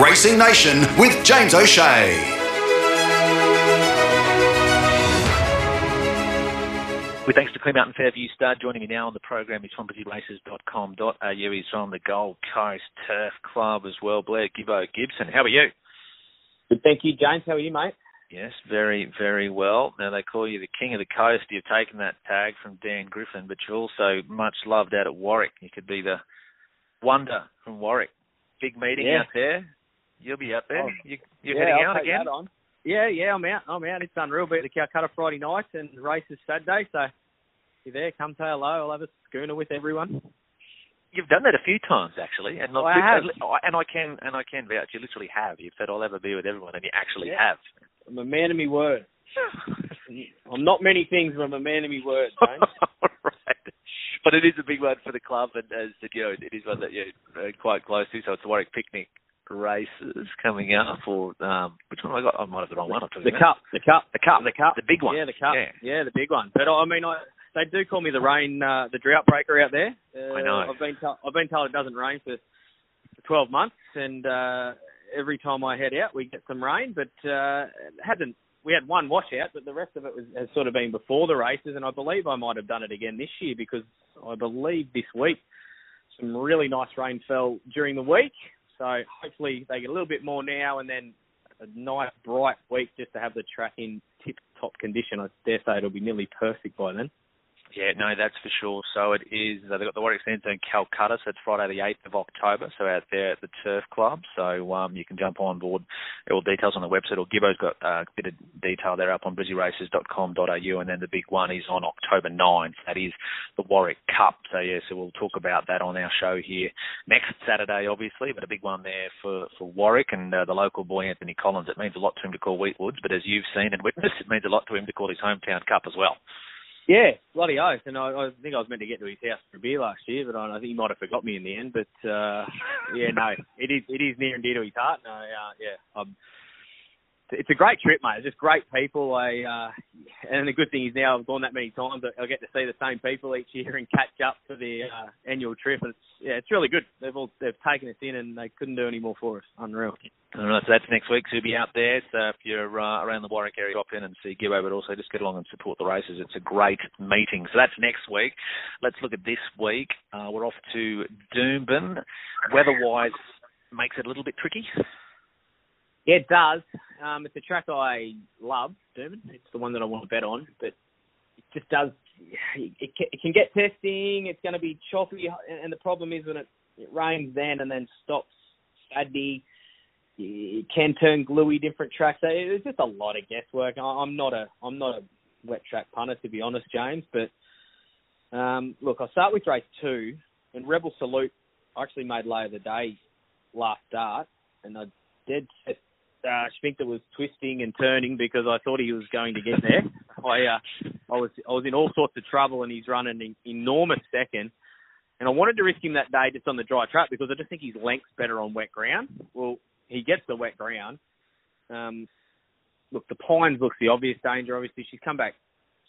Racing Nation with James O'Shea. With thanks to Clear Mountain Fairview Stud, joining me now on the program is from brizzyraces.com.au. He's from the Gold Coast Turf Club as well. Blair Gibbo Gibson, how are you? Good, thank you, James. How are you, mate? Yes, very, very well. Now they call you the King of the Coast. You've taken that tag from Dan Griffin, but you're also much loved out at Warwick. You could be the wonder from Warwick. Big meeting Yeah. out there. You'll be out there. Oh, You, you're yeah, heading I'll out again. Yeah, yeah, I'm out. I'm out. It's unreal. Beat the Calcutta Friday night and races Saturday. So you're there, come say hello. I'll have a schooner with everyone. You've done that a few times actually, and Oh, like, I have. and I can and I can vouch. You literally have. You've said I'll ever be with everyone, and you actually Yeah. have. I'm a man of my word. I'm not many things, but I'm a man of my word, right. But it is a big one for the club, and as said, you know, it is one that you're uh, quite close to. So it's the Warwick Picnic races coming up. Or um, which one have I got? I might have the wrong one. I'm talking the about. cup, the cup, the cup, the cup, the big one. Yeah, the cup. Yeah. Yeah, the big one. But I mean, I they do call me the rain, uh, the drought breaker out there. Uh, I know. I've been told I've been told it doesn't rain for, for 12 months, and uh, every time I head out, we get some rain. But uh, it hasn't. We had one washout, but the rest of it was, has sort of been before the races, and I believe I might have done it again this year because I believe this week some really nice rain fell during the week. So hopefully they get a little bit more now, and then a nice bright week just to have the track in tip top condition. I dare say it'll be nearly perfect by then. Yeah, no, that's for sure. So it is. They've got the Warwick Centre in Calcutta, so it's Friday the 8th of October. So out there at the Turf Club. So um, you can jump on board. All details on the website. Or Gibbo's got uh, a bit of detail there up on brizzyraces.com.au. And then the big one is on October 9th. That is the Warwick Cup. So yeah, so we'll talk about that on our show here next Saturday, obviously. But a big one there for for Warwick and uh, the local boy Anthony Collins. It means a lot to him to call Wheatwoods, but as you've seen and witnessed, it means a lot to him to call his hometown cup as well. Yeah, bloody oath. And I, I think I was meant to get to his house for a beer last year, but I, I think he might have forgot me in the end. But uh, yeah, no, it is it is near and dear to his heart. No, uh, yeah, um, it's a great trip, mate. It's just great people. I uh, and the good thing is now I've gone that many times I get to see the same people each year and catch up for the uh, annual trip. And it's yeah, it's really good. They've all they've taken us in and they couldn't do any more for us. Unreal. All right, so that's next week. So you'll be out there. So if you're uh, around the Warwick area, drop in and see Gibbo, but also just get along and support the races. It's a great meeting. So that's next week. Let's look at this week. Uh, we're off to Doomben. Weather-wise, makes it a little bit tricky. Yeah, it does. Um, it's a track I love, Doomben. It's the one that I want to bet on, but it just does. It can, get testing. It's going to be choppy, and the problem is when it, it rains then and then stops Saturday, it can turn gluey. Different tracks. It's just a lot of guesswork. I'm not a I'm not a wet track punter to be honest, James. But um, look, I'll start with race two, and Rebel Salute. I actually made lay of the day last start, and I did set uh, Schmincter was twisting and turning because I thought he was going to get there. I uh, I was I was in all sorts of trouble, and he's running an enormous second. And I wanted to risk him that day just on the dry track because I just think his length's better on wet ground. Well, he gets the wet ground. Um, look, the Pines looks the obvious danger. Obviously, she's come back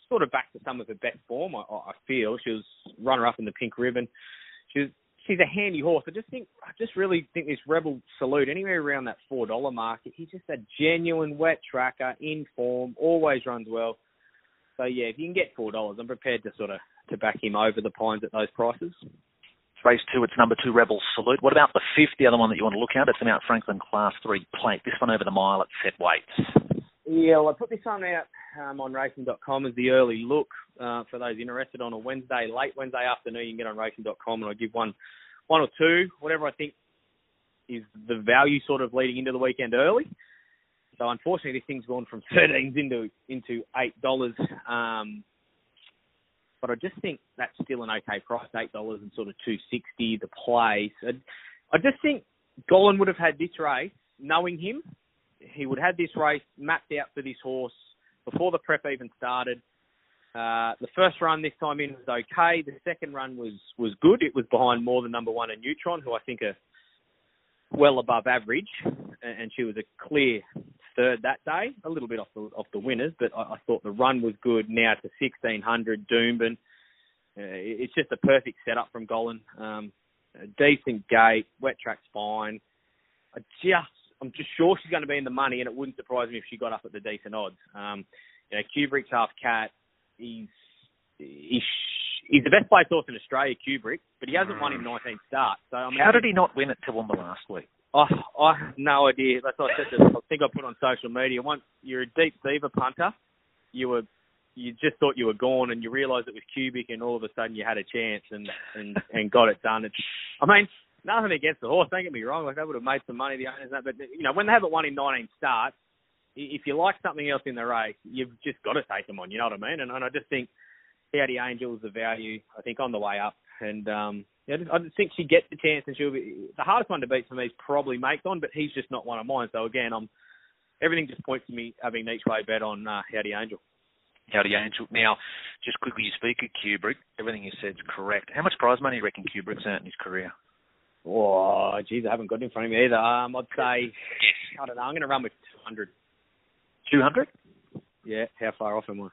sort of back to some of her best form. I, I feel she was runner up in the pink ribbon. She was she's a handy horse. I just think, I just really think this Rebel Salute, anywhere around that four dollar market, he's just a genuine wet tracker in form, always runs well. So yeah, if you can get four dollars, I'm prepared to sort of to back him over the pines at those prices. Race two, it's number two, Rebel Salute. What about the fifth, the other one that you want to look at? It's the Mount Franklin Class 3 plate. This one over the mile at set weights. Yeah, well, I put this one out um, on racing.com as the early look uh, for those interested on a Wednesday, late Wednesday afternoon. You can get on racing.com and I give one, one or two, whatever I think is the value sort of leading into the weekend early. So unfortunately, this thing's gone from 13s into into eight dollars. Um, but I just think that's still an okay price, eight dollars and sort of two sixty the place. I, I just think Gollan would have had this race, knowing him, he would have this race mapped out for this horse before the prep even started. Uh, the first run this time in was okay. The second run was was good. It was behind more than number one and Neutron, who I think are well above average, and, she was a clear third that day. A little bit off the off the winners, but I, I thought the run was good. Now to sixteen hundred Doomben. Uh, it's just a perfect setup from Gollan. Um, decent gate, wet track's fine. I just I'm just sure she's going to be in the money, and it wouldn't surprise me if she got up at the decent odds. Um, you know, Kubrick's half cat. He's he's he's the best played horse in Australia, Kubrick, but he hasn't won in 19 starts. So I mean, How did he not win at Toowoomba last week? I, I have no idea. That's what I said. To, I think I put on social media. Once you're a deep fever punter, you were you just thought you were gone, and you realised it was Kubrick, and all of a sudden you had a chance and and and got it done. And, I mean, nothing against the horse. Don't get me wrong. Like they would have made some money, the owners. But you know, when they haven't won in 19 starts, if you like something else in the race, you've just got to take them on. You know what I mean? And, and I just think Howdy Angel is the value. I think on the way up, and um, yeah, I just think she gets the chance, and she'll be the hardest one to beat for me is probably Macon, but he's just not one of mine. So again, I'm everything just points to me having each way bet on uh, Howdy Angel. Howdy Angel. Now, just quickly, you speak of Kubrick. Everything you said is correct. How much prize money do you reckon Kubrick's earned in his career? Oh, geez, I haven't got it in front of me either. Um, I'd say, I don't know, I'm going to run with 200. 200? Yeah, how far off am I?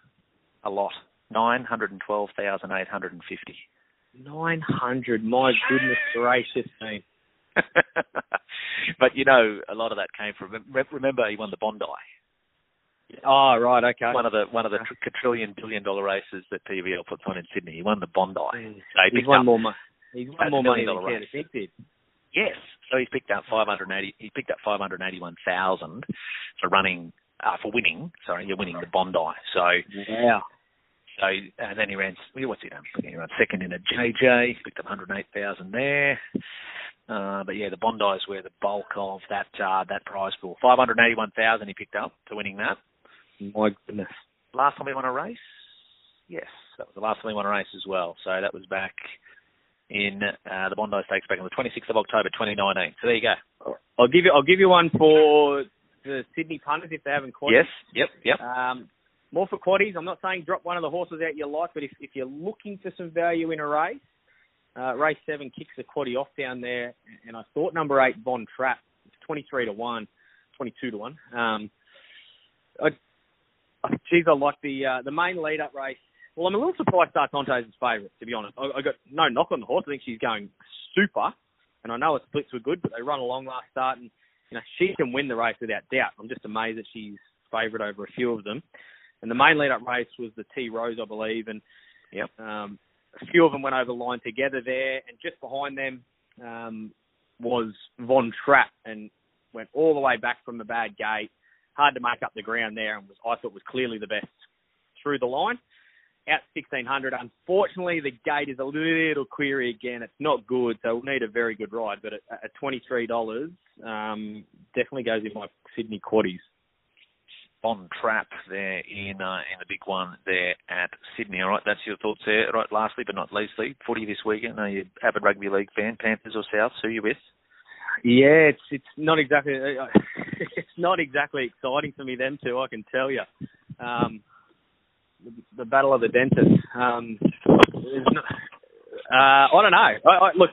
A lot. 912,850. 900, my goodness gracious me. but you know, a lot of that came from. Remember, he won the Bondi. Oh right, okay. One of the one of the tr- quadrillion billion dollar races that TVL puts on in Sydney. He won the Bondi. So he he's won more money. He's won more money than Care did. Yes, so he's picked up five hundred eighty. He picked up five hundred eighty-one thousand for running uh, for winning. Sorry, you're winning the Bondi. So yeah. So and then he ran. What's he done? He ran second in a JJ. Picked up 108,000 there. Uh, but yeah, the Bondi is where the bulk of that uh, that prize pool. 581,000 he picked up to winning that. My goodness. Last time he won a race. Yes, that was the last time he won a race as well. So that was back in uh, the Bondi Stakes back on the 26th of October 2019. So there you go. I'll give you I'll give you one for the Sydney punters if they haven't caught Yes. Yep. Yep. Um, more for quaddies. I'm not saying drop one of the horses out you like, but if, if you're looking for some value in a race, uh, race seven kicks a quaddie off down there, and I thought number eight Von Trapp, it's 23 to one, 22 to one. Um, I, I, geez, I like the uh, the main lead up race. Well, I'm a little surprised Sartontes is favourite, to be honest. I, I got no knock on the horse. I think she's going super, and I know her splits were good, but they run along last start, and you know she can win the race without doubt. I'm just amazed that she's favourite over a few of them. And the main lead-up race was the Tea Rose, I believe, and yep. um, a few of them went over the line together there, and just behind them um, was Von Trapp, and went all the way back from the bad gate. Hard to make up the ground there, and was I thought was clearly the best through the line. Out 1600. Unfortunately, the gate is a little query again. It's not good, so we'll need a very good ride. But at, at $23, um, definitely goes in my Sydney quaddies. Von Trapp there in uh, in the big one there at Sydney. All right, that's your thoughts there. Right, lastly but not leastly, footy this weekend. Are you avid rugby league fan, Panthers or Souths? Who are you with? Yeah, it's it's not exactly it's not exactly exciting for me them two. I can tell you. Um, the, battle of the dentists. Um, not, uh, I don't know. I, I, look,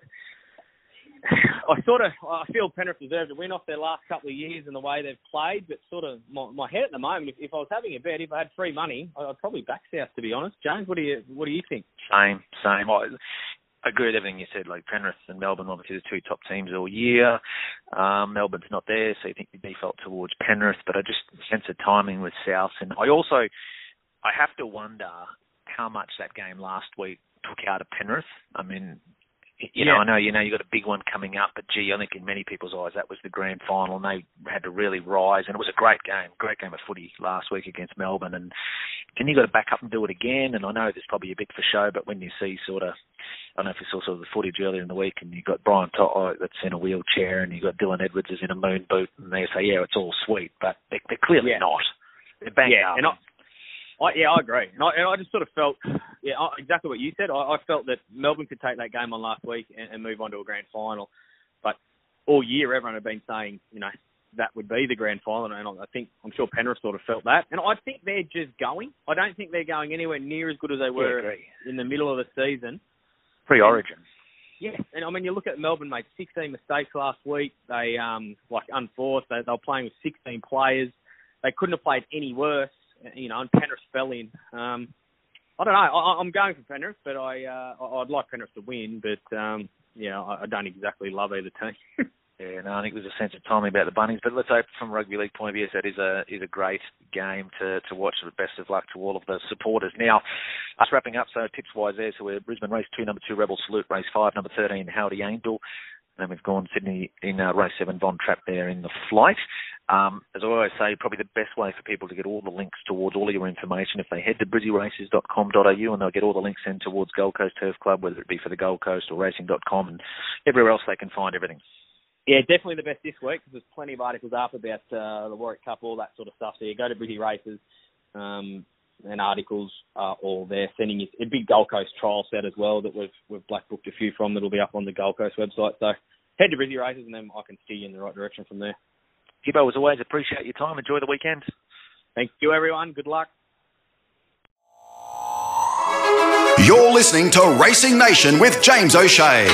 I sort of I feel Penrith deserve to win off their last couple of years and the way they've played, but sort of my, my head at the moment, if, if I was having a bet, if I had free money, I'd probably back South to be honest. James, what do you what do you think? Same, same. I, agree with everything you said. Like Penrith and Melbourne, obviously the two top teams all year. Um, Melbourne's not there, so you think you default towards Penrith, but I just sense the timing with South, and I also I have to wonder how much that game last week took out of Penrith. I mean, you yeah. know, I know you know you got a big one coming up, but gee, I think in many people's eyes that was the grand final, and they had to really rise, and it was a great game, great game of footy last week against Melbourne, and then you got to back up and do it again. And I know there's probably a bit for show, but when you see sort of, I don't know if you saw sort of the footage earlier in the week, and you got Brian To'o that's in a wheelchair, and you got Dylan Edwards is in a moon boot, and they say, yeah, it's all sweet, but they, are clearly yeah. not. They're banged yeah, up. And I, I, yeah, I agree. And I, and I just sort of felt, yeah, exactly what you said. I, I felt that Melbourne could take that game on last week and, and move on to a grand final. But all year, everyone had been saying, you know, that would be the grand final, and I think I'm sure Penrith sort of felt that. And I think they're just going. I don't think they're going anywhere near as good as they were yeah, in the middle of the season. Pre-Origin. Yeah, and I mean, you look at Melbourne made 16 mistakes last week. They um like unforced. They, they were playing with 16 players. They couldn't have played any worse you know, and Penrith fell in. Um, I don't know. I, I'm going for Penrith, but I uh, I'd like Penrith to win. But um, yeah, I, I don't exactly love either team. Yeah, no, I think there's a sense of timing about the bunnies, but let's hope from rugby league point of view that is a is a great game to to watch. Best of luck to all of the supporters. Now, us wrapping up. So tips wise there. So we're Brisbane race two, number two Rebel Salute, race five, number thirteen Howdy Angel. And we've gone Sydney in uh, race seven, Von Trapp there in the flight. Um, as I always say, probably the best way for people to get all the links towards all of your information if they head to brizzyraces.com.au and they'll get all the links in towards Gold Coast Turf Club, whether it be for the Gold Coast or racing.com and everywhere else they can find everything. Yeah, definitely the best this week because there's plenty of articles up about uh, the Warwick Cup, all that sort of stuff. So you go to Brizzy Races, um, and articles are all there. Sending you a big Gold Coast trial set as well that we've we've black booked a few from that'll be up on the Gold Coast website. So head to Brizzy Races and then I can steer you in the right direction from there. Gibbo, as always, appreciate your time. Enjoy the weekend. Thank you, everyone. Good luck. You're listening to Racing Nation with James O'Shea.